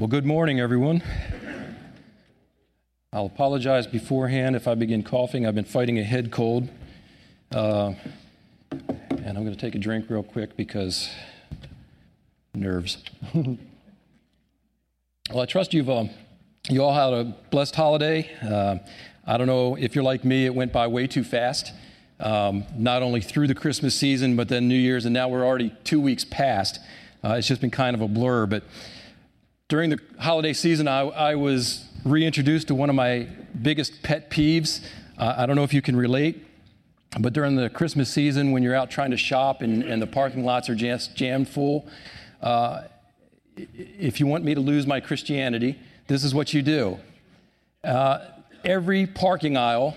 Well, good morning, everyone. I'll apologize beforehand if I begin coughing. I've been fighting a head cold. Uh, and I'm going to take a drink real quick because nerves. well, I trust you've uh, you all had a blessed holiday. Uh, I don't know if you're like me; it went by way too fast. Um, not only through the Christmas season, but then New Year's, and now we're already two weeks past. Uh, it's just been kind of a blur. But during the holiday season, I, I was reintroduced to one of my biggest pet peeves. Uh, I don't know if you can relate, but during the Christmas season, when you're out trying to shop and, and the parking lots are just jammed full, uh, if you want me to lose my Christianity, this is what you do. Uh, every parking aisle,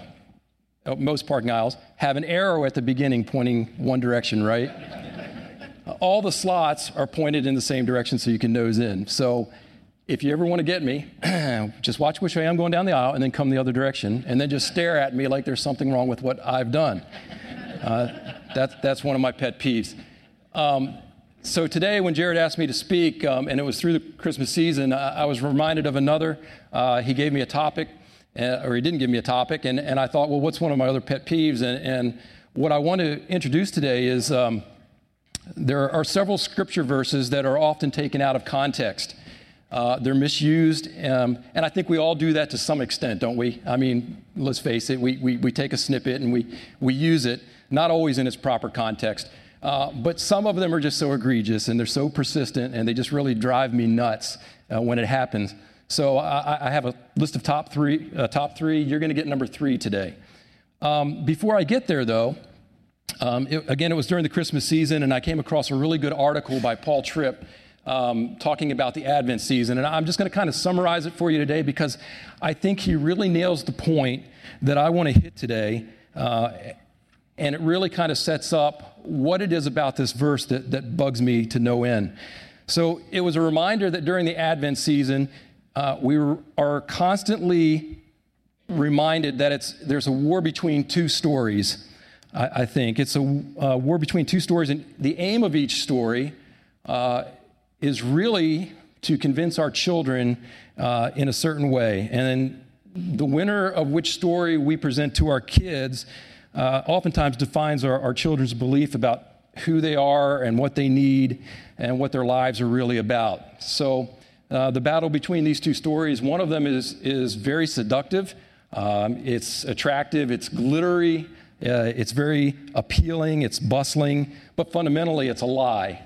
uh, most parking aisles, have an arrow at the beginning pointing one direction, right? All the slots are pointed in the same direction so you can nose in. So if you ever want to get me, just watch which way I'm going down the aisle and then come the other direction and then just stare at me like there's something wrong with what I've done. Uh, that, that's one of my pet peeves. Um, so today, when Jared asked me to speak, um, and it was through the Christmas season, I, I was reminded of another. Uh, he gave me a topic, uh, or he didn't give me a topic, and, and I thought, well, what's one of my other pet peeves? And, and what I want to introduce today is um, there are several scripture verses that are often taken out of context. Uh, they're misused, um, and I think we all do that to some extent, don't we? I mean, let's face it, we, we, we take a snippet and we, we use it, not always in its proper context. Uh, but some of them are just so egregious and they're so persistent and they just really drive me nuts uh, when it happens. So I, I, have a list of top three. Uh, top three. You're going to get number three today. Um, before I get there, though, um, it, again, it was during the Christmas season, and I came across a really good article by Paul Tripp um, talking about the Advent season. And I'm just going to kind of summarize it for you today because I think he really nails the point that I want to hit today. Uh, and it really kind of sets up what it is about this verse that, that bugs me to no end. So it was a reminder that during the Advent season, uh, we are constantly reminded that it's, there's a war between two stories, I, I think. It's a uh, war between two stories, and the aim of each story uh, is really to convince our children uh, in a certain way. And the winner of which story we present to our kids uh, oftentimes defines our, our children's belief about who they are and what they need and what their lives are really about. So, uh, the battle between these two stories, one of them is, is very seductive, um, it's attractive, it's glittery, uh, it's very appealing, it's bustling, but fundamentally it's a lie.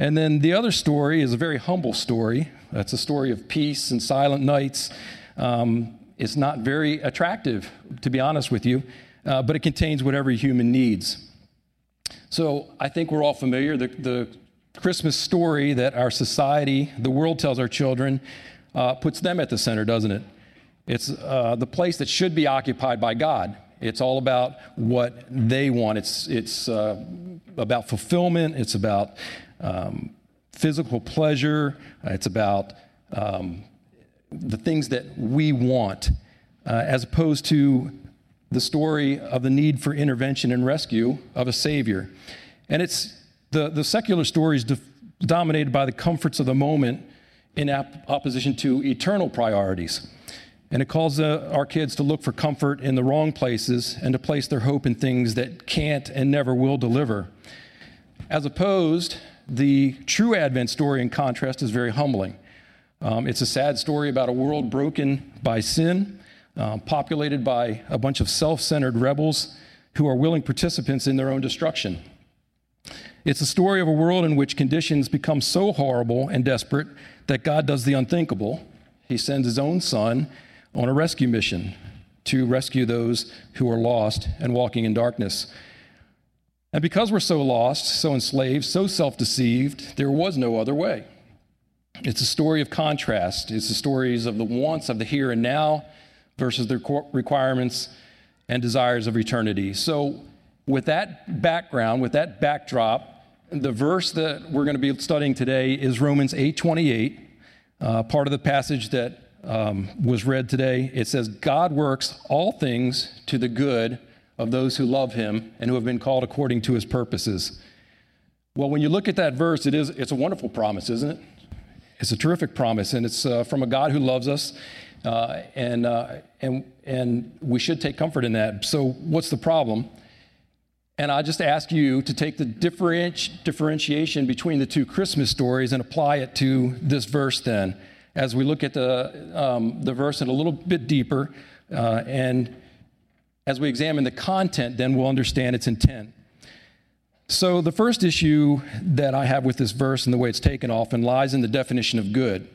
And then the other story is a very humble story. That's a story of peace and silent nights. Um, it's not very attractive, to be honest with you, uh, but it contains what every human needs. So I think we're all familiar. The, the Christmas story that our society, the world tells our children, uh, puts them at the center, doesn't it? It's uh, the place that should be occupied by God. It's all about what they want. It's, it's uh, about fulfillment. It's about um, physical pleasure, uh, it's about um, the things that we want, uh, as opposed to the story of the need for intervention and rescue of a Savior. And it's the, the secular story is dominated by the comforts of the moment in ap- opposition to eternal priorities. And it calls uh, our kids to look for comfort in the wrong places and to place their hope in things that can't and never will deliver. As opposed the true Advent story, in contrast, is very humbling. Um, it's a sad story about a world broken by sin, uh, populated by a bunch of self centered rebels who are willing participants in their own destruction. It's a story of a world in which conditions become so horrible and desperate that God does the unthinkable. He sends his own son on a rescue mission to rescue those who are lost and walking in darkness. And because we're so lost, so enslaved, so self deceived, there was no other way. It's a story of contrast. It's the stories of the wants of the here and now versus the requirements and desires of eternity. So, with that background, with that backdrop, the verse that we're going to be studying today is Romans 8:28, uh, part of the passage that um, was read today. It says, "God works all things to the good of those who love him and who have been called according to his purposes. Well, when you look at that verse, it is, it's a wonderful promise, isn't it? It's a terrific promise, and it's uh, from a God who loves us, uh, and, uh, and, and we should take comfort in that. So, what's the problem? And I just ask you to take the differenti- differentiation between the two Christmas stories and apply it to this verse then, as we look at the, um, the verse in a little bit deeper. Uh, and as we examine the content, then we'll understand its intent. So, the first issue that I have with this verse and the way it's taken often lies in the definition of good.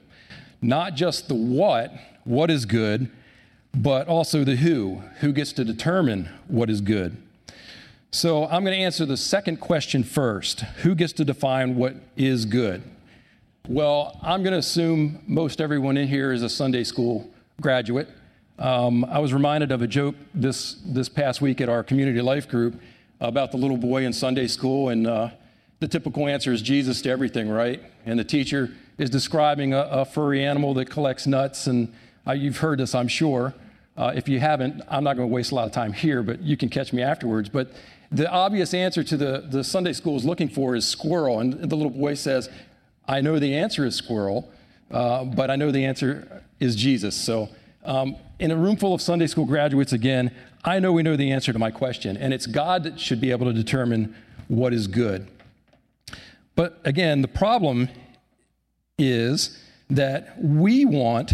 Not just the what, what is good, but also the who, who gets to determine what is good. So I'm going to answer the second question first Who gets to define what is good? Well, I'm going to assume most everyone in here is a Sunday school graduate. Um, I was reminded of a joke this, this past week at our community life group about the little boy in Sunday school, and uh, the typical answer is Jesus to everything, right? And the teacher is describing a, a furry animal that collects nuts, and uh, you've heard this, I'm sure. Uh, if you haven't, I'm not going to waste a lot of time here, but you can catch me afterwards. But the obvious answer to the, the Sunday school is looking for is squirrel. And the little boy says, I know the answer is squirrel, uh, but I know the answer is Jesus. So, um, in a room full of Sunday school graduates, again, I know we know the answer to my question, and it's God that should be able to determine what is good. But again, the problem is that we want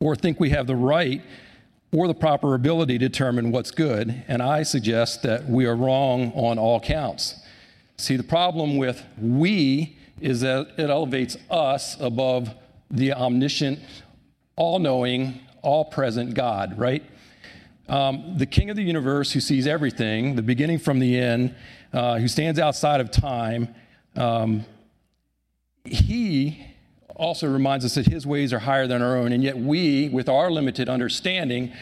or think we have the right or the proper ability to determine what's good, and I suggest that we are wrong on all counts. See, the problem with we is that it elevates us above the omniscient, all knowing, all present God, right? Um, the king of the universe who sees everything, the beginning from the end, uh, who stands outside of time, um, he also reminds us that his ways are higher than our own, and yet we, with our limited understanding,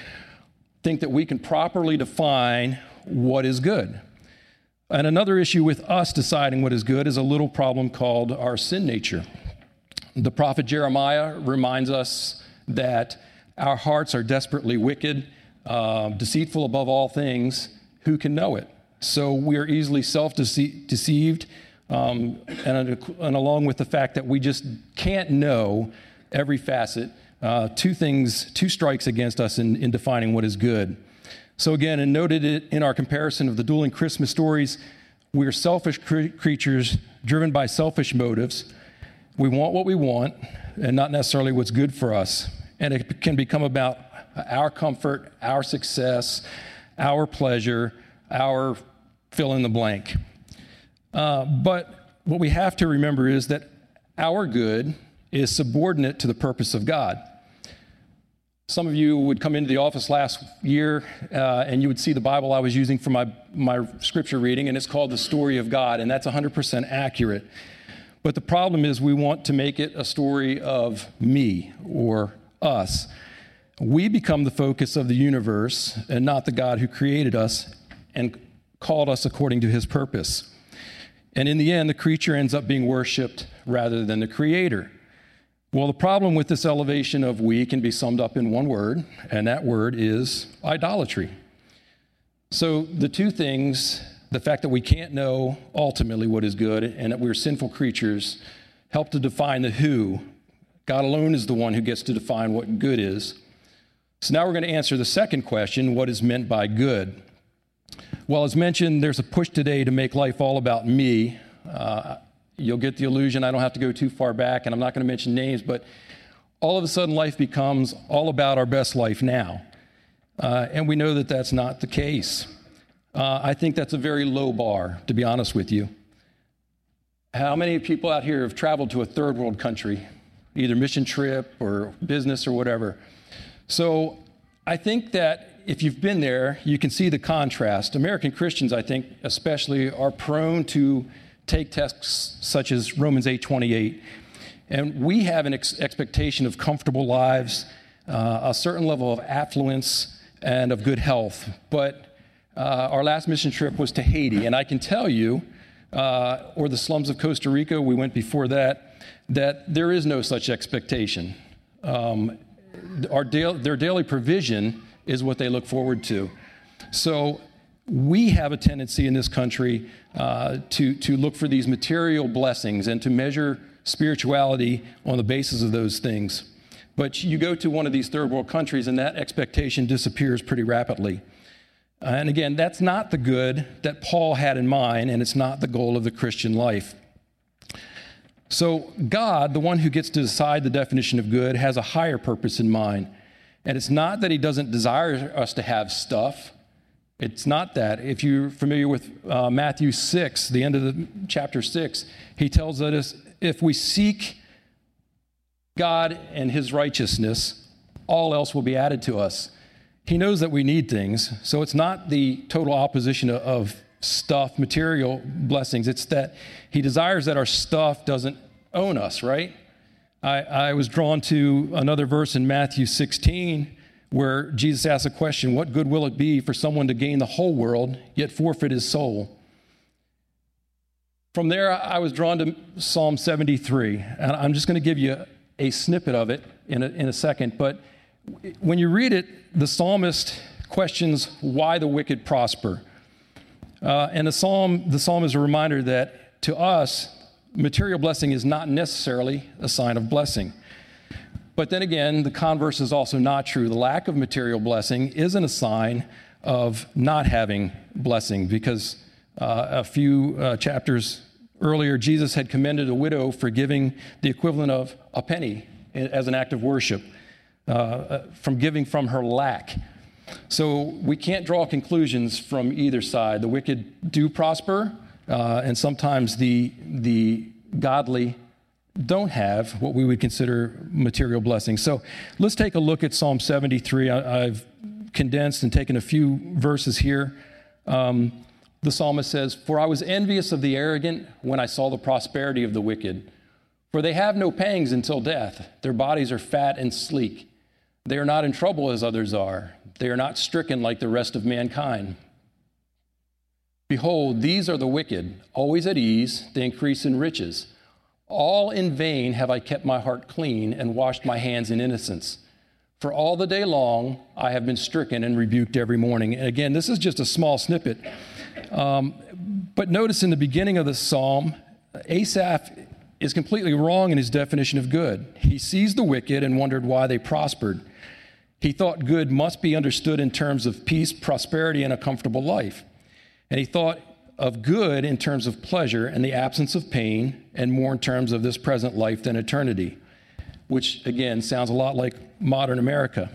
think that we can properly define what is good. And another issue with us deciding what is good is a little problem called our sin nature. The prophet Jeremiah reminds us that our hearts are desperately wicked, uh, deceitful above all things. Who can know it? So we are easily self deceived um, and, and, along with the fact that we just can't know every facet, uh, two things, two strikes against us in, in defining what is good. So, again, and noted it in our comparison of the dueling Christmas stories, we are selfish cre- creatures driven by selfish motives. We want what we want and not necessarily what's good for us. And it can become about our comfort, our success, our pleasure, our fill in the blank. Uh, but what we have to remember is that our good is subordinate to the purpose of God. Some of you would come into the office last year uh, and you would see the Bible I was using for my, my scripture reading, and it's called The Story of God, and that's 100% accurate. But the problem is, we want to make it a story of me or us. We become the focus of the universe and not the God who created us and called us according to his purpose. And in the end, the creature ends up being worshiped rather than the creator. Well, the problem with this elevation of we can be summed up in one word, and that word is idolatry. So, the two things, the fact that we can't know ultimately what is good and that we're sinful creatures, help to define the who. God alone is the one who gets to define what good is. So, now we're going to answer the second question what is meant by good? Well, as mentioned, there's a push today to make life all about me. Uh, you'll get the illusion I don't have to go too far back, and I'm not going to mention names, but all of a sudden life becomes all about our best life now. Uh, and we know that that's not the case. Uh, I think that's a very low bar, to be honest with you. How many people out here have traveled to a third world country, either mission trip or business or whatever? So I think that if you've been there, you can see the contrast. American Christians, I think, especially, are prone to take texts such as Romans 8:28, and we have an ex- expectation of comfortable lives, uh, a certain level of affluence, and of good health. But uh, our last mission trip was to Haiti, and I can tell you, uh, or the slums of Costa Rica, we went before that, that there is no such expectation. Um, our da- their daily provision is what they look forward to. So we have a tendency in this country uh, to, to look for these material blessings and to measure spirituality on the basis of those things. But you go to one of these third world countries, and that expectation disappears pretty rapidly. And again, that's not the good that Paul had in mind, and it's not the goal of the Christian life. So, God, the one who gets to decide the definition of good, has a higher purpose in mind. And it's not that he doesn't desire us to have stuff. It's not that. If you're familiar with uh, Matthew 6, the end of the chapter 6, he tells us if we seek God and his righteousness, all else will be added to us. He knows that we need things. So it's not the total opposition of stuff, material blessings. It's that he desires that our stuff doesn't own us, right? I, I was drawn to another verse in Matthew 16 where Jesus asks a question What good will it be for someone to gain the whole world, yet forfeit his soul? From there, I was drawn to Psalm 73, and I'm just going to give you a snippet of it in a, in a second. But when you read it, the psalmist questions why the wicked prosper. Uh, and the psalm, the psalm is a reminder that to us, material blessing is not necessarily a sign of blessing. But then again, the converse is also not true. The lack of material blessing isn't a sign of not having blessing, because uh, a few uh, chapters earlier, Jesus had commended a widow for giving the equivalent of a penny as an act of worship uh, from giving from her lack. So we can't draw conclusions from either side. The wicked do prosper, uh, and sometimes the, the godly don't have what we would consider material blessings. So let's take a look at Psalm 73. I, have condensed and taken a few verses here. Um, the psalmist says, For I was envious of the arrogant when I saw the prosperity of the wicked. For they have no pangs until death. Their bodies are fat and sleek. They are not in trouble as others are. They are not stricken like the rest of mankind. Behold, these are the wicked, always at ease, they increase in riches. All in vain have I kept my heart clean and washed my hands in innocence. For all the day long I have been stricken and rebuked every morning. And again, this is just a small snippet. Um, but notice in the beginning of the psalm, Asaph is completely wrong in his definition of good. He sees the wicked and wondered why they prospered. He thought good must be understood in terms of peace, prosperity, and a comfortable life. And he thought of good in terms of pleasure and the absence of pain, and more in terms of this present life than eternity, which again sounds a lot like modern America.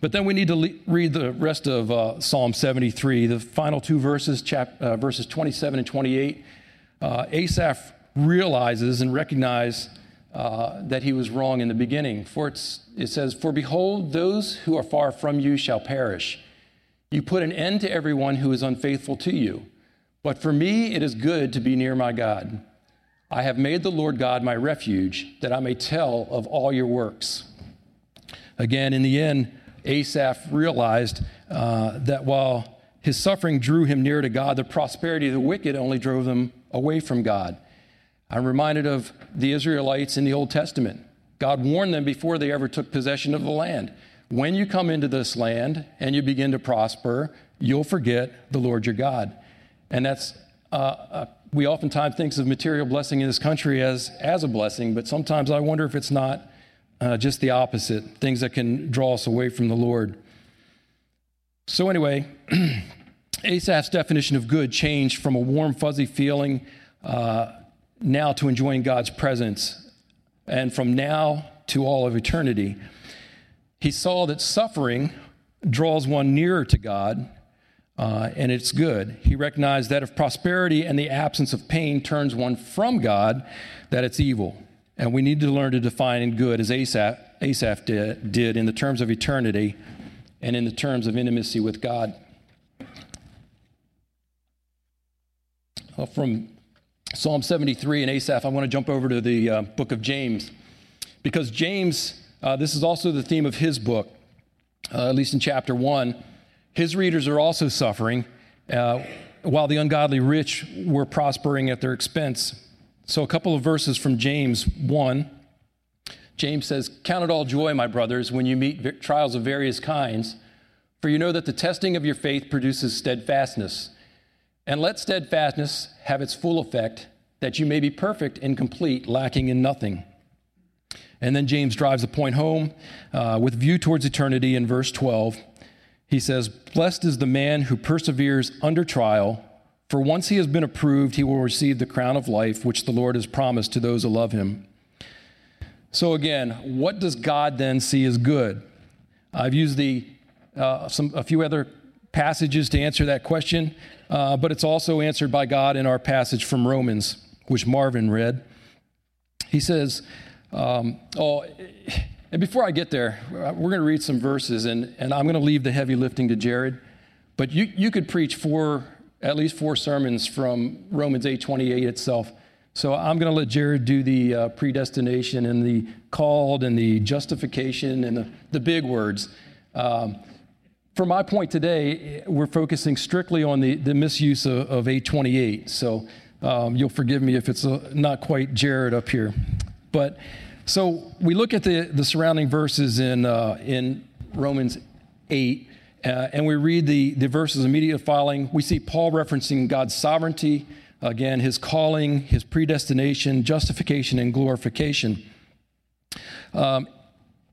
But then we need to le- read the rest of uh, Psalm 73, the final two verses, chap- uh, verses 27 and 28. Uh, Asaph realizes and recognizes uh, that he was wrong in the beginning. For it says, For behold, those who are far from you shall perish. You put an end to everyone who is unfaithful to you. But for me, it is good to be near my God. I have made the Lord God my refuge, that I may tell of all your works. Again, in the end, Asaph realized uh, that while his suffering drew him near to God, the prosperity of the wicked only drove them away from God. I'm reminded of the Israelites in the Old Testament. God warned them before they ever took possession of the land. When you come into this land and you begin to prosper, you'll forget the Lord your God. And that's, uh, uh, we oftentimes think of material blessing in this country as, as a blessing, but sometimes I wonder if it's not uh, just the opposite things that can draw us away from the Lord. So, anyway, Asaph's definition of good changed from a warm, fuzzy feeling uh, now to enjoying God's presence, and from now to all of eternity. He saw that suffering draws one nearer to God, uh, and it's good. He recognized that if prosperity and the absence of pain turns one from God, that it's evil. And we need to learn to define good as Asaph, Asaph did, did in the terms of eternity and in the terms of intimacy with God. Well, from Psalm 73 and Asaph, I want to jump over to the uh, book of James. Because James, uh, this is also the theme of his book, uh, at least in chapter 1. His readers are also suffering, uh, while the ungodly rich were prospering at their expense. So, a couple of verses from James 1. James says, Count it all joy, my brothers, when you meet trials of various kinds, for you know that the testing of your faith produces steadfastness. And let steadfastness have its full effect, that you may be perfect and complete, lacking in nothing. And then James drives the point home uh, with view towards eternity in verse 12. He says, Blessed is the man who perseveres under trial, for once he has been approved, he will receive the crown of life which the Lord has promised to those who love him. So, again, what does God then see as good? I've used the, uh, some, a few other passages to answer that question, uh, but it's also answered by God in our passage from Romans, which Marvin read. He says, um, oh, and before I get there, we're going to read some verses, and, and I'm going to leave the heavy lifting to Jared. But you, you could preach four, at least four sermons from Romans 8:28 itself. So I'm going to let Jared do the uh, predestination and the called and the justification and the, the big words. Um, for my point today, we're focusing strictly on the, the misuse of, of 828. So um, you'll forgive me if it's a, uh, not quite Jared up here. But so we look at the, the surrounding verses in, uh, in Romans 8, uh, and we read the, the verses immediately following. We see Paul referencing God's sovereignty, again, his calling, his predestination, justification, and glorification. Um,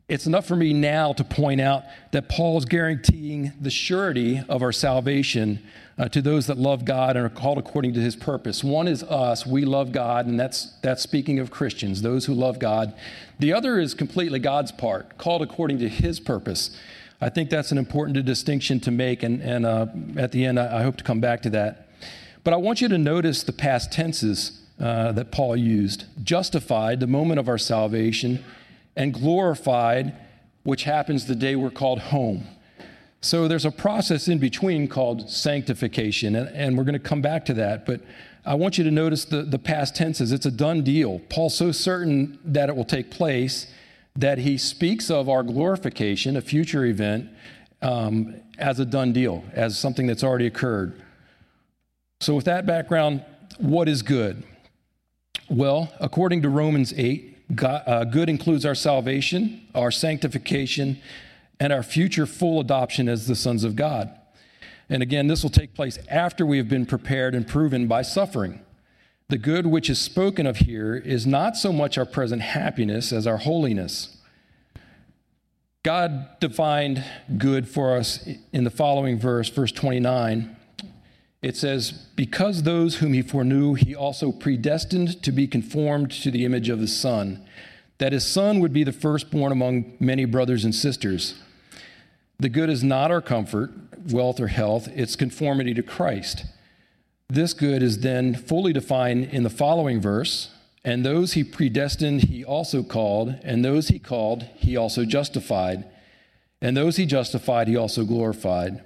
it's enough for me now to point out that Paul is guaranteeing the surety of our salvation uh, to those that love God and are called according to his purpose. One is us, we love God, and that's, that's speaking of Christians, those who love God. The other is completely God's part, called according to his purpose. I think that's an important distinction to make, and, and uh, at the end, I, I, hope to come back to that. But I want you to notice the past tenses uh, that Paul used justified, the moment of our salvation and glorified, which happens the day we're called home. So there's a process in between called sanctification, and, and we're going to come back to that. But I want you to notice the, the past tenses. It's a done deal. Paul's so certain that it will take place that he speaks of our glorification, a future event, um, as a done deal, as something that's already occurred. So, with that background, what is good? Well, according to Romans 8, God, uh, good includes our salvation, our sanctification, and our future full adoption as the sons of God. And again, this will take place after we have been prepared and proven by suffering. The good which is spoken of here is not so much our present happiness as our holiness. God defined good for us in the following verse, verse 29. It says, Because those whom he foreknew, he also predestined to be conformed to the image of his Son, that his Son would be the firstborn among many brothers and sisters. The good is not our comfort, wealth, or health, it's conformity to Christ. This good is then fully defined in the following verse And those he predestined, he also called, and those he called, he also justified, and those he justified, he also glorified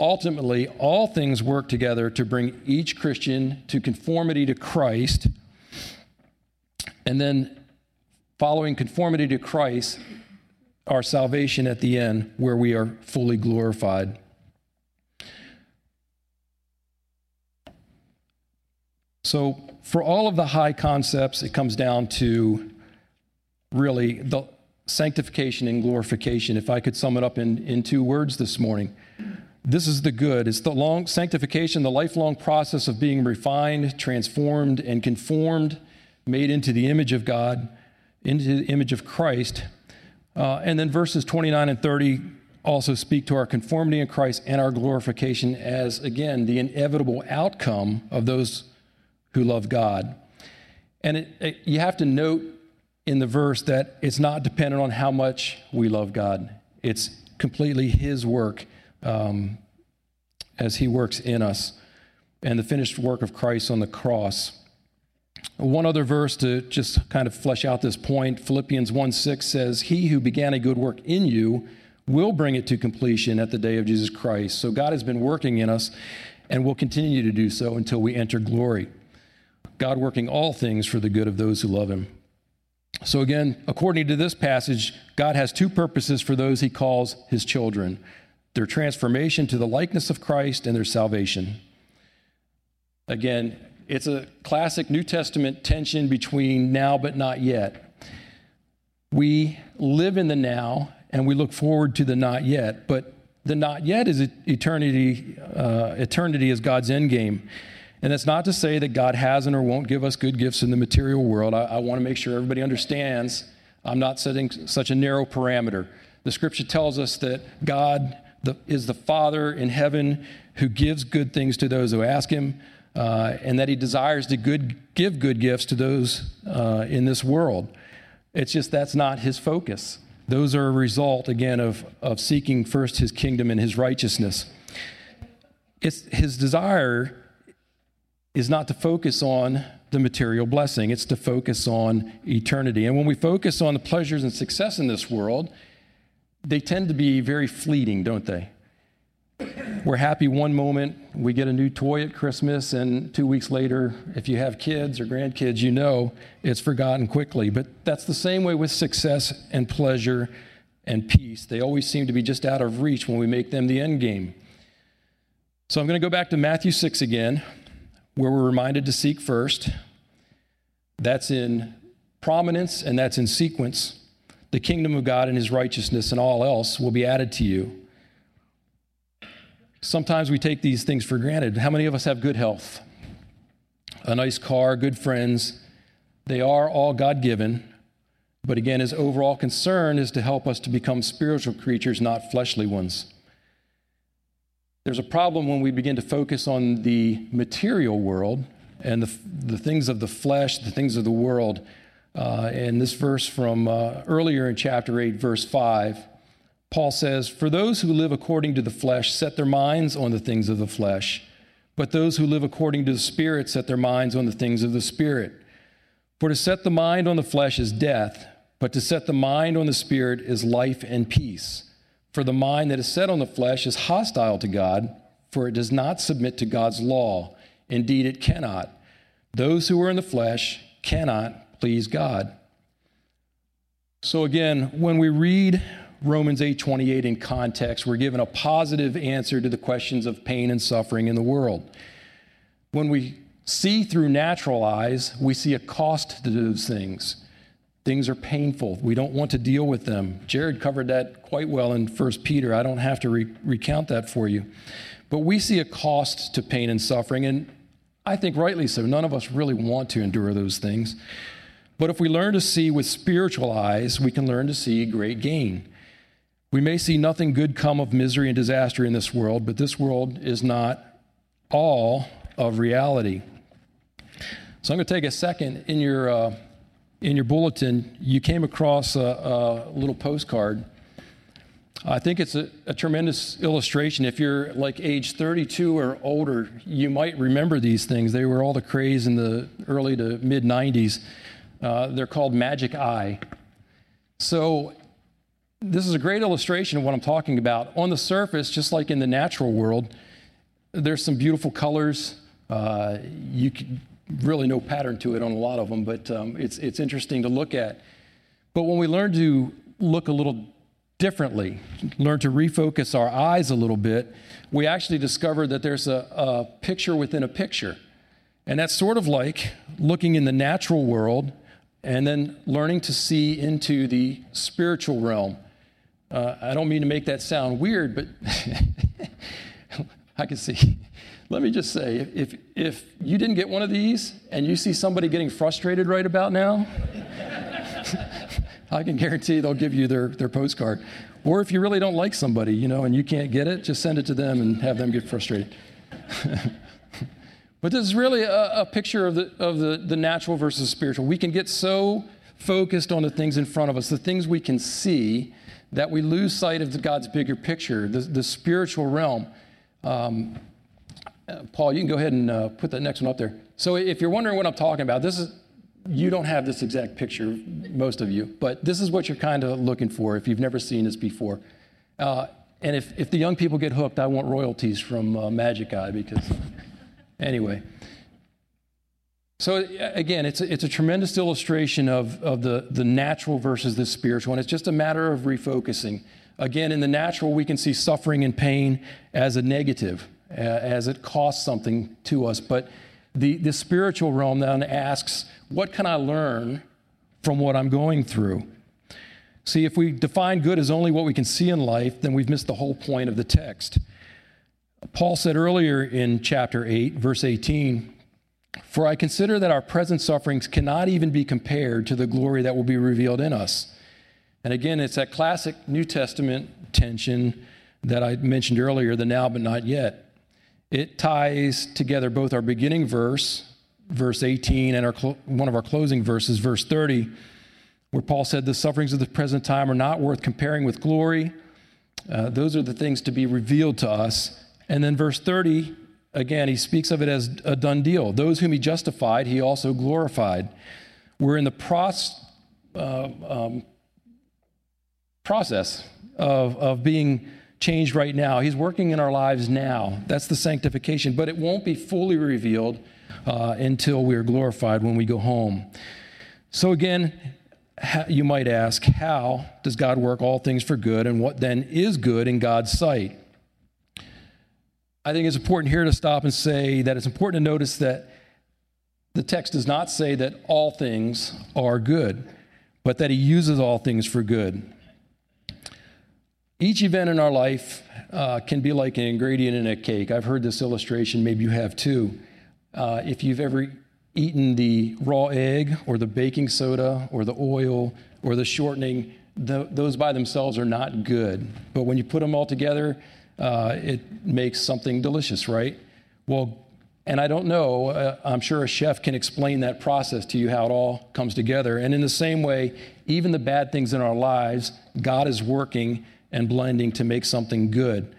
ultimately, all things work together to bring each Christian to conformity to Christ. And then, following conformity to Christ, our salvation at the end, where we are fully glorified. So, for all of the high concepts, it comes down to really the sanctification and glorification. If I could sum it up in, in two words this morning this is the good. It's the long sanctification, the lifelong process of being refined, transformed, and conformed, made into the image of God, into the image of Christ. Uh, and then verses 29 and 30 also speak to our conformity in Christ and our glorification as, again, the inevitable outcome of those who love God. And it, it, you have to note in the verse that it's not dependent on how much we love God, it's completely His work um, as He works in us and the finished work of Christ on the cross. One other verse to just kind of flesh out this point Philippians 1 6 says, He who began a good work in you will bring it to completion at the day of Jesus Christ. So God has been working in us and will continue to do so until we enter glory. God working all things for the good of those who love Him. So, again, according to this passage, God has two purposes for those He calls His children their transformation to the likeness of Christ, and their salvation. Again, it's a classic New Testament tension between now but not yet. We live in the now and we look forward to the not yet, but the not yet is eternity. Uh, eternity is God's end game, And that's not to say that God hasn't or won't give us good gifts in the material world. I, I want to make sure everybody understands I'm not setting such a narrow parameter. The scripture tells us that God the, is the Father in heaven who gives good things to those who ask Him, uh, and that He desires to good, give good gifts to those uh, in this world. It's just that's not His focus. Those are a result, again, of, of seeking first His kingdom and His righteousness. It's, his desire is not to focus on the material blessing, it's to focus on eternity. And when we focus on the pleasures and success in this world, they tend to be very fleeting, don't they? We're happy one moment, we get a new toy at Christmas, and two weeks later, if you have kids or grandkids, you know it's forgotten quickly. But that's the same way with success and pleasure and peace. They always seem to be just out of reach when we make them the end game. So I'm going to go back to Matthew 6 again, where we're reminded to seek first. That's in prominence and that's in sequence the kingdom of God and his righteousness, and all else will be added to you. Sometimes we take these things for granted. How many of us have good health? A nice car, good friends. They are all God given. But again, his overall concern is to help us to become spiritual creatures, not fleshly ones. There's a problem when we begin to focus on the material world and the, the things of the flesh, the things of the world uh, in this verse from uh, earlier in chapter 8, verse 5, Paul says, For those who live according to the flesh set their minds on the things of the flesh, but those who live according to the Spirit set their minds on the things of the Spirit. For to set the mind on the flesh is death, but to set the mind on the Spirit is life and peace. For the mind that is set on the flesh is hostile to God, for it does not submit to God's law. Indeed, it cannot. Those who are in the flesh cannot please God. So again, when we read Romans 8:28 in context, we're given a positive answer to the questions of pain and suffering in the world. When we see through natural eyes, we see a cost to those things. Things are painful. We don't want to deal with them. Jared covered that quite well in 1 Peter. I don't have to re- recount that for you. But we see a cost to pain and suffering, and I think rightly so. None of us really want to endure those things. But if we learn to see with spiritual eyes, we can learn to see great gain. We may see nothing good come of misery and disaster in this world, but this world is not all of reality. So I'm going to take a second in your uh, in your bulletin. You came across a, a little postcard. I think it's a, a, tremendous illustration. If you're like age 32 or older, you might remember these things. They were all the craze in the early to mid 90s. Uh, they're called Magic Eye. So, this is a great illustration of what I'm talking about. On the surface, just like in the natural world, there's some beautiful colors. Uh, you can, really no pattern to it on a lot of them, but um, it's, it's interesting to look at. But when we learn to look a little differently, learn to refocus our eyes a little bit, we actually discover that there's a, a picture within a picture. And that's sort of like looking in the natural world and then learning to see into the spiritual realm. Uh, I don't mean to make that sound weird, but I can see. Let me just say if, if you didn't get one of these and you see somebody getting frustrated right about now, I can guarantee they'll give you their, their postcard. Or if you really don't like somebody, you know, and you can't get it, just send it to them and have them get frustrated. But this is really a, a picture of, the, of the, the natural versus spiritual. We can get so focused on the things in front of us, the things we can see, that we lose sight of God's bigger picture, the, the spiritual realm. Um, uh, Paul, you can go ahead and uh, put that next one up there. So, if you're wondering what I'm talking about, this is you don't have this exact picture, most of you, but this is what you're kind of looking for if you've never seen this before. Uh, and if, if the young people get hooked, I want royalties from uh, Magic Eye because Anyway. So again, it's a, it's a tremendous illustration of, of the, the natural versus the spiritual, and it's just a matter of refocusing. Again, in the natural, we can see suffering and pain as a negative, uh, as it costs something to us. But the, the spiritual realm then asks, what can I learn from what I'm going through? See, if we define good as only what we can see in life, then we've missed the whole point of the text. Paul said earlier in chapter 8, verse 18, For I consider that our present sufferings cannot even be compared to the glory that will be revealed in us. And again, it's that classic New Testament tension that I mentioned earlier the now but not yet. It ties together both our beginning verse, verse 18, and our, one of our closing verses, verse 30, where Paul said, The sufferings of the present time are not worth comparing with glory. Uh, those are the things to be revealed to us. And then verse 30, again, he speaks of it as a done deal. Those whom he justified, he also glorified. We're in the pros, uh, um, process of, of being changed right now. He's working in our lives now. That's the sanctification, but it won't be fully revealed uh, until we're glorified when we go home. So, again, you might ask, how does God work all things for good, and what then is good in God's sight? I think it's important here to stop and say that it's important to notice that the text does not say that all things are good, but that He uses all things for good. Each event in our life uh, can be like an ingredient in a cake. I've heard this illustration, maybe you have too. Uh, if you've ever eaten the raw egg or the baking soda or the oil or the shortening, the, those by themselves are not good. But when you put them all together, uh, it makes something delicious, right? Well, and I don't know, uh, I'm sure a chef can explain that process to you, how it all comes together. And in the same way, even the bad things in our lives, God is working and blending to make something good.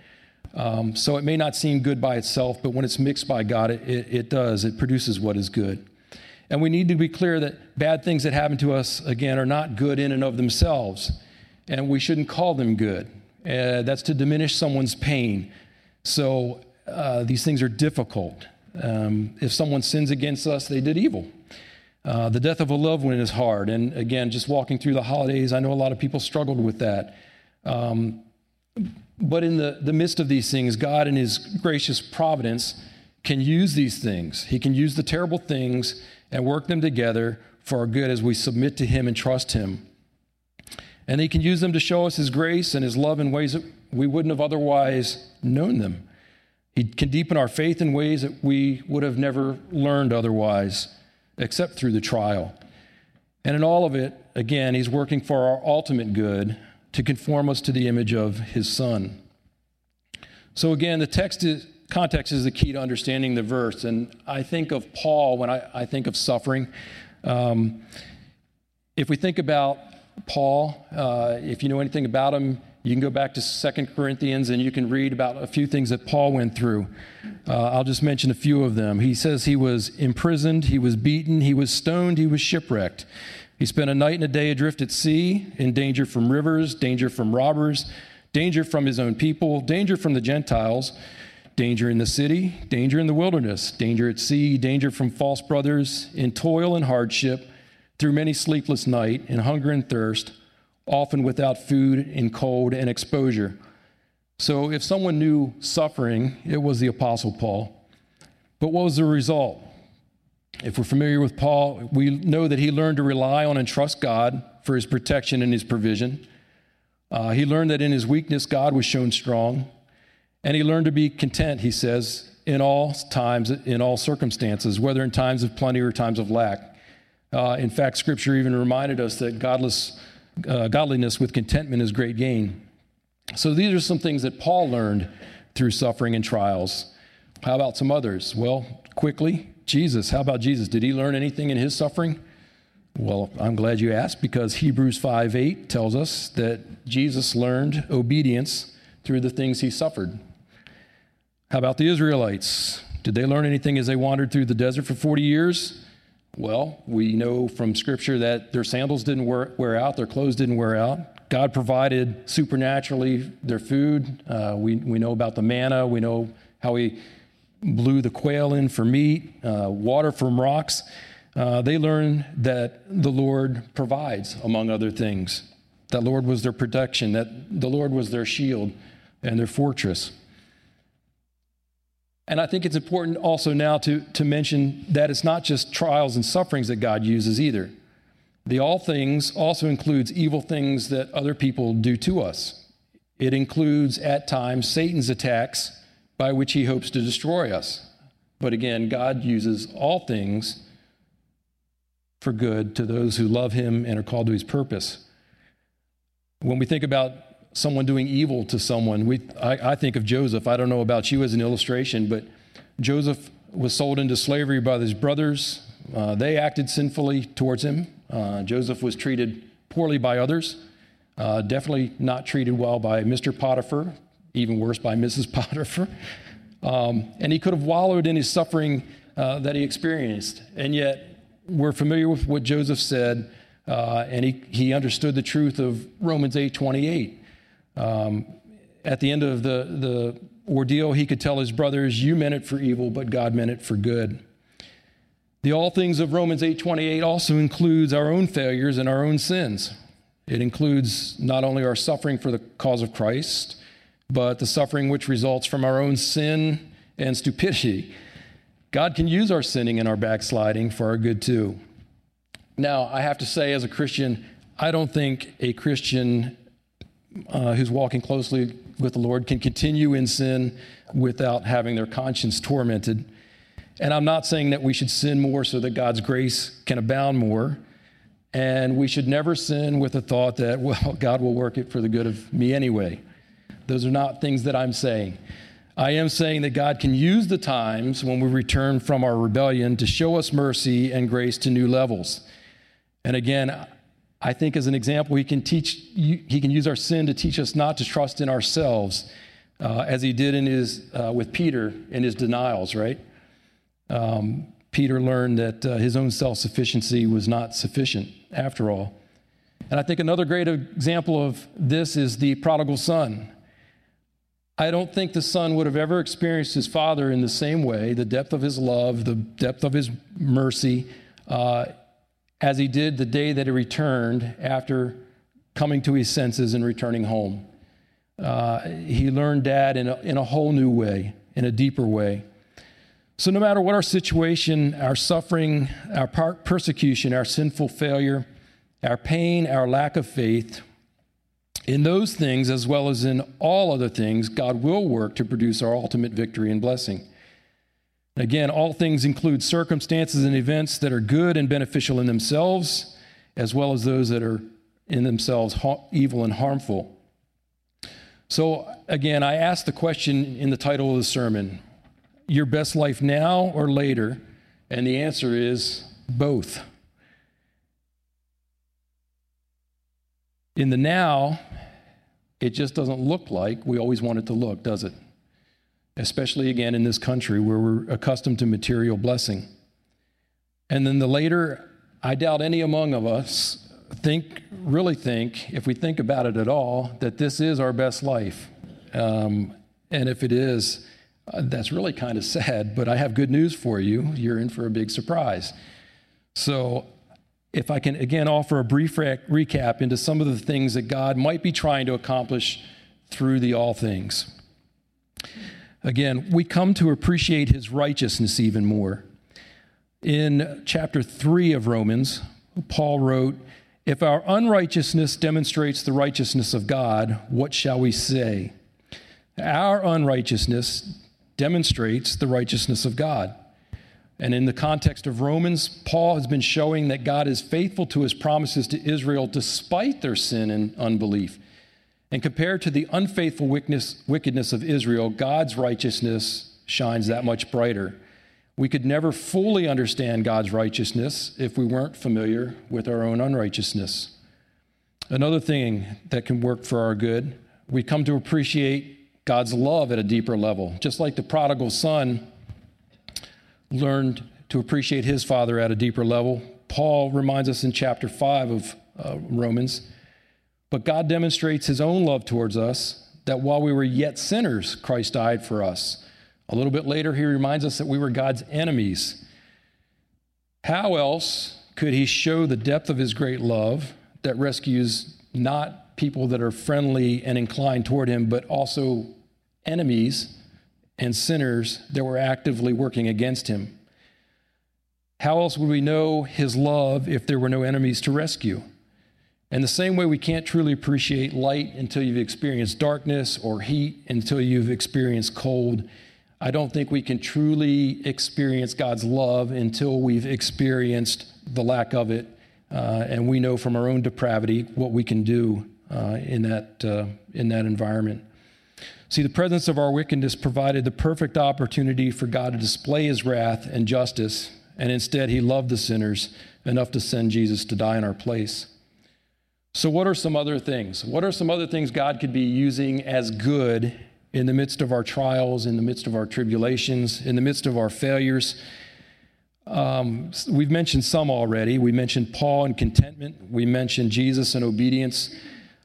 Um, so it may not seem good by itself, but when it's mixed by God, it, it, it, does. It produces what is good. And we need to be clear that bad things that happen to us, again, are not good in and of themselves. And we shouldn't call them good. Uh, that's to diminish someone's pain. So uh, these things are difficult. Um, if someone sins against us, they did evil. Uh, the death of a loved one is hard. And again, just walking through the holidays, I know a lot of people struggled with that. Um, but in the, the midst of these things, God, in His gracious providence, can use these things. He can use the terrible things and work them together for our good as we submit to Him and trust Him. And He can use them to show us His grace and His love in ways that we wouldn't have otherwise known them. He can deepen our faith in ways that we would have never learned otherwise, except through the trial. And in all of it, again, He's working for our ultimate good to conform us to the image of his son. So again, the text is, context is the key to understanding the verse. And I think of Paul when I, I think of suffering. Um, if we think about Paul, uh, if you know anything about him, you can go back to Second Corinthians and you can read about a few things that Paul went through. Uh, I'll just mention a few of them. He says he was imprisoned, he was beaten, he was stoned, he was shipwrecked. He spent a night and a day adrift at sea, in danger from rivers, danger from robbers, danger from his own people, danger from the Gentiles, danger in the city, danger in the wilderness, danger at sea, danger from false brothers, in toil and hardship, through many sleepless night, in hunger and thirst, often without food, and cold and exposure. So if someone knew suffering, it was the Apostle Paul. But what was the result? If we're familiar with Paul, we know that he learned to rely on and trust God for his protection and his provision. Uh, he learned that in his weakness, God was shown strong. And he learned to be content, he says, in all times, in all circumstances, whether in times of plenty or times of lack. Uh, in fact, Scripture even reminded us that godless, uh, godliness with contentment is great gain. So these are some things that Paul learned through suffering and trials. How about some others? Well, quickly, Jesus, how about Jesus? Did he learn anything in his suffering? Well, I'm glad you asked because Hebrews 5 8 tells us that Jesus learned obedience through the things he suffered. How about the Israelites? Did they learn anything as they wandered through the desert for 40 years? Well, we know from Scripture that their sandals didn't wear, wear out, their clothes didn't wear out. God provided supernaturally their food. Uh, we, we know about the manna, we know how He blew the quail in for meat, uh, water from rocks. Uh, they learned that the Lord provides, among other things. That Lord was their protection, that the Lord was their shield and their fortress. And I think it's important also now to, to mention that it's not just trials and sufferings that God uses either. The all things also includes evil things that other people do to us. It includes, at times, Satan's attacks by which he hopes to destroy us. But again, God uses all things for good to those who love him and are called to his purpose. When we think about someone doing evil to someone, we, I, I think of Joseph. I don't know about you as an illustration, but Joseph was sold into slavery by his brothers. Uh, they acted sinfully towards him. Uh, Joseph was treated poorly by others, uh, definitely not treated well by Mr. Potiphar, even worse by Mrs. Potiphar. Um, and he could have wallowed in his suffering uh, that he experienced. And yet, we're familiar with what Joseph said, uh, and he, he understood the truth of Romans 8 28. Um, at the end of the, the ordeal, he could tell his brothers, You meant it for evil, but God meant it for good. The all things of Romans 8:28 also includes our own failures and our own sins. It includes not only our suffering for the cause of Christ, but the suffering which results from our own sin and stupidity. God can use our sinning and our backsliding for our good too. Now, I have to say, as a Christian, I don't think a Christian uh, who's walking closely with the Lord can continue in sin without having their conscience tormented. And I'm not saying that we should sin more so that God's grace can abound more. And we should never sin with the thought that, well, God will work it for the good of me anyway. Those are not things that I'm saying. I am saying that God can use the times when we return from our rebellion to show us mercy and grace to new levels. And again, I think as an example, he can teach, he can use our sin to teach us not to trust in ourselves, uh, as he did in his, uh, with Peter in his denials, right? Um, Peter learned that uh, his own self sufficiency was not sufficient after all. And I think another great example of this is the prodigal son. I don't think the son would have ever experienced his father in the same way, the depth of his love, the depth of his mercy, uh, as he did the day that he returned after coming to his senses and returning home. Uh, he learned dad in a, in a whole new way, in a deeper way. So, no matter what our situation, our suffering, our persecution, our sinful failure, our pain, our lack of faith, in those things, as well as in all other things, God will work to produce our ultimate victory and blessing. Again, all things include circumstances and events that are good and beneficial in themselves, as well as those that are in themselves evil and harmful. So, again, I asked the question in the title of the sermon your best life now or later? And the answer is both. In the now, it just doesn't look like we always want it to look, does it? Especially again in this country where we're accustomed to material blessing. And then the later, I doubt any among of us think, really think, if we think about it at all, that this is our best life. Um, and if it is, uh, that's really kind of sad, but I have good news for you. You're in for a big surprise. So, if I can again offer a brief recap into some of the things that God might be trying to accomplish through the all things. Again, we come to appreciate his righteousness even more. In chapter 3 of Romans, Paul wrote, If our unrighteousness demonstrates the righteousness of God, what shall we say? Our unrighteousness demonstrates the righteousness of God. And in the context of Romans, Paul has been showing that God is faithful to his promises to Israel despite their sin and unbelief. And compared to the unfaithful wickedness of Israel, God's righteousness shines that much brighter. We could never fully understand God's righteousness if we weren't familiar with our own unrighteousness. Another thing that can work for our good, we come to appreciate God's love at a deeper level. Just like the prodigal son learned to appreciate his father at a deeper level, Paul reminds us in chapter 5 of uh, Romans. But God demonstrates his own love towards us that while we were yet sinners, Christ died for us. A little bit later, he reminds us that we were God's enemies. How else could he show the depth of his great love that rescues not people that are friendly and inclined toward him, but also enemies and sinners that were actively working against him. How else would we know his love if there were no enemies to rescue? And the same way we can't truly appreciate light until you've experienced darkness or heat until you've experienced cold, I don't think we can truly experience God's love until we've experienced the lack of it. Uh, and we know from our own depravity what we can do uh, in, that, uh, in that environment. See, the presence of our wickedness provided the perfect opportunity for God to display his wrath and justice, and instead, he loved the sinners enough to send Jesus to die in our place. So, what are some other things? What are some other things God could be using as good in the midst of our trials, in the midst of our tribulations, in the midst of our failures? Um, we've mentioned some already. We mentioned Paul and contentment. We mentioned Jesus and obedience.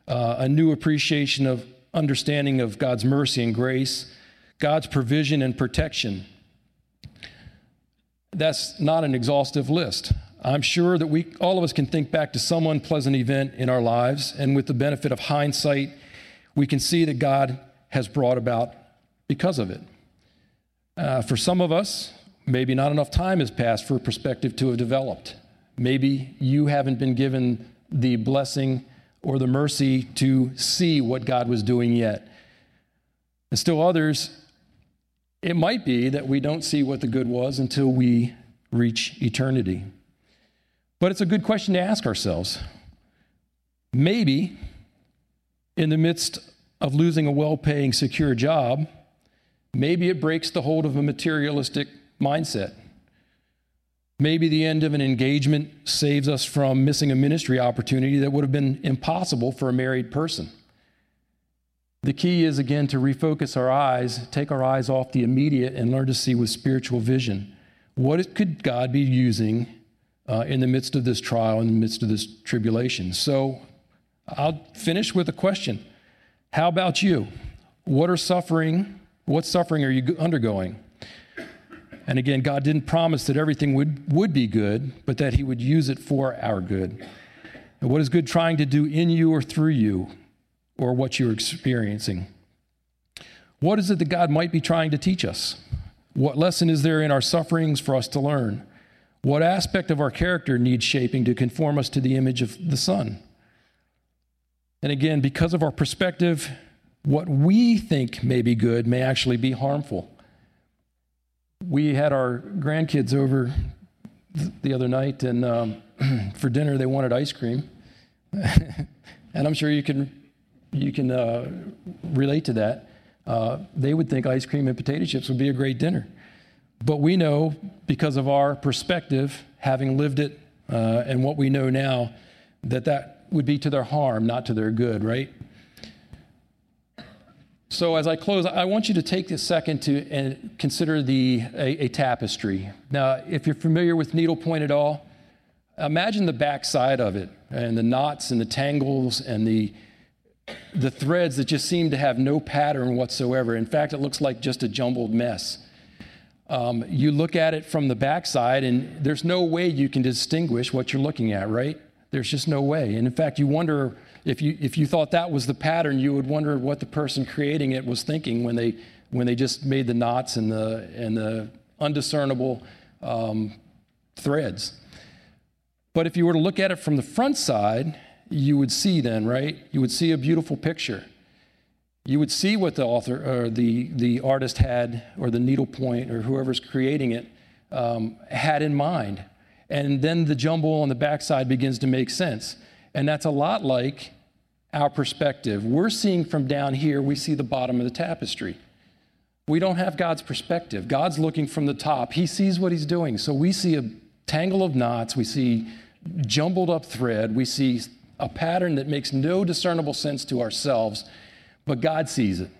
Uh, a new appreciation of understanding of God's mercy and grace, God's provision and protection. That's not an exhaustive list. I'm sure that we, all of us, can think back to some unpleasant event in our lives, and with the benefit of hindsight, we can see that God has brought about because of it. Uh, for some of us, maybe not enough time has passed for a perspective to have developed. Maybe you haven't been given the blessing or the mercy to see what God was doing yet. And still others, it might be that we don't see what the good was until we reach eternity. But it's a good question to ask ourselves. Maybe in the midst of losing a well paying, secure job, maybe it breaks the hold of a materialistic mindset. Maybe the end of an engagement saves us from missing a ministry opportunity that would have been impossible for a married person. The key is, again, to refocus our eyes, take our eyes off the immediate, and learn to see with spiritual vision. What could God be using uh, in the midst of this trial, in the midst of this tribulation? So I'll finish with a question How about you? What are suffering? What suffering are you undergoing? And again, God didn't promise that everything would, would be good, but that He would use it for our good. And what is good trying to do in you or through you, or what you're experiencing? What is it that God might be trying to teach us? What lesson is there in our sufferings for us to learn? What aspect of our character needs shaping to conform us to the image of the Son? And again, because of our perspective, what we think may be good may actually be harmful we had our grandkids over the other night, and um, for dinner they wanted ice cream, and I'm sure you can you can uh, relate to that. Uh, they would think ice cream and potato chips would be a great dinner, but we know because of our perspective, having lived it, uh, and what we know now, that that would be to their harm, not to their good, right? So, as I close, I want you to take a second to consider the, a, a, tapestry. Now, if you're familiar with needlepoint at all, imagine the backside of it and the knots and the tangles and the, the threads that just seem to have no pattern whatsoever. In fact, it looks like just a jumbled mess. Um, you look at it from the backside, and there's no way you can distinguish what you're looking at, right? There's just no way. And in fact, you wonder if you, if you thought that was the pattern, you would wonder what the person creating it was thinking when they, when they just made the knots and the, and the undiscernible um, threads. But if you were to look at it from the front side, you would see then, right? You would see a beautiful picture. You would see what the author or the, the artist had, or the needlepoint, or whoever's creating it um, had in mind. And then the jumble on the backside begins to make sense. And that's a lot like our perspective. We're seeing from down here, we see the bottom of the tapestry. We don't have God's perspective. God's looking from the top. He sees what He's doing. So we see a tangle of knots, we see jumbled up thread, we see a pattern that makes no discernible sense to ourselves, but God sees it.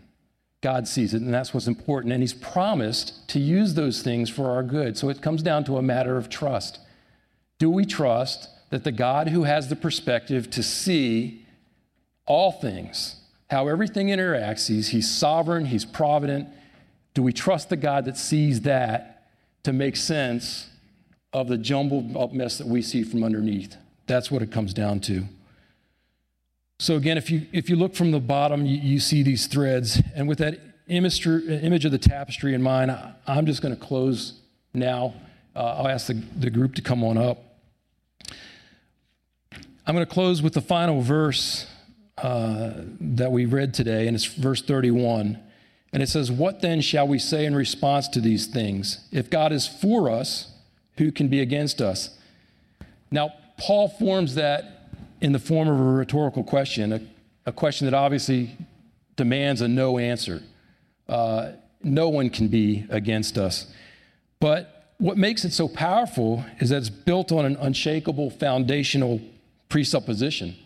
God sees it, and that's what's important. And He's promised to use those things for our good. So it comes down to a matter of trust. Do we trust that the God who has the perspective to see all things, how everything interacts. He's, he's sovereign, He's provident. Do we trust the God that sees that to make sense of the jumbled up mess that we see from underneath? That's what it comes down to. So, again, if you, if you look from the bottom, you, you see these threads. And with that image, image of the tapestry in mind, I'm just going to close now. Uh, I'll ask the, the group to come on up. I'm going to close with the final verse uh, that we read today, and it's verse 31. And it says, What then shall we say in response to these things? If God is for us, who can be against us? Now, Paul forms that in the form of a rhetorical question, a, a question that obviously demands a no answer. Uh, no one can be against us. But what makes it so powerful is that it's built on an unshakable foundational presupposition.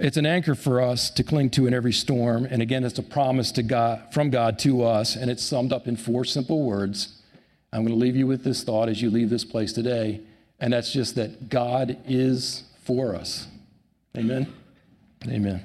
It's an anchor for us to cling to in every storm. And again, it's a promise to God, from God to us. And it's summed up in four simple words. I'm going to leave you with this thought as you leave this place today. And that's just that God is for us. Amen. Amen.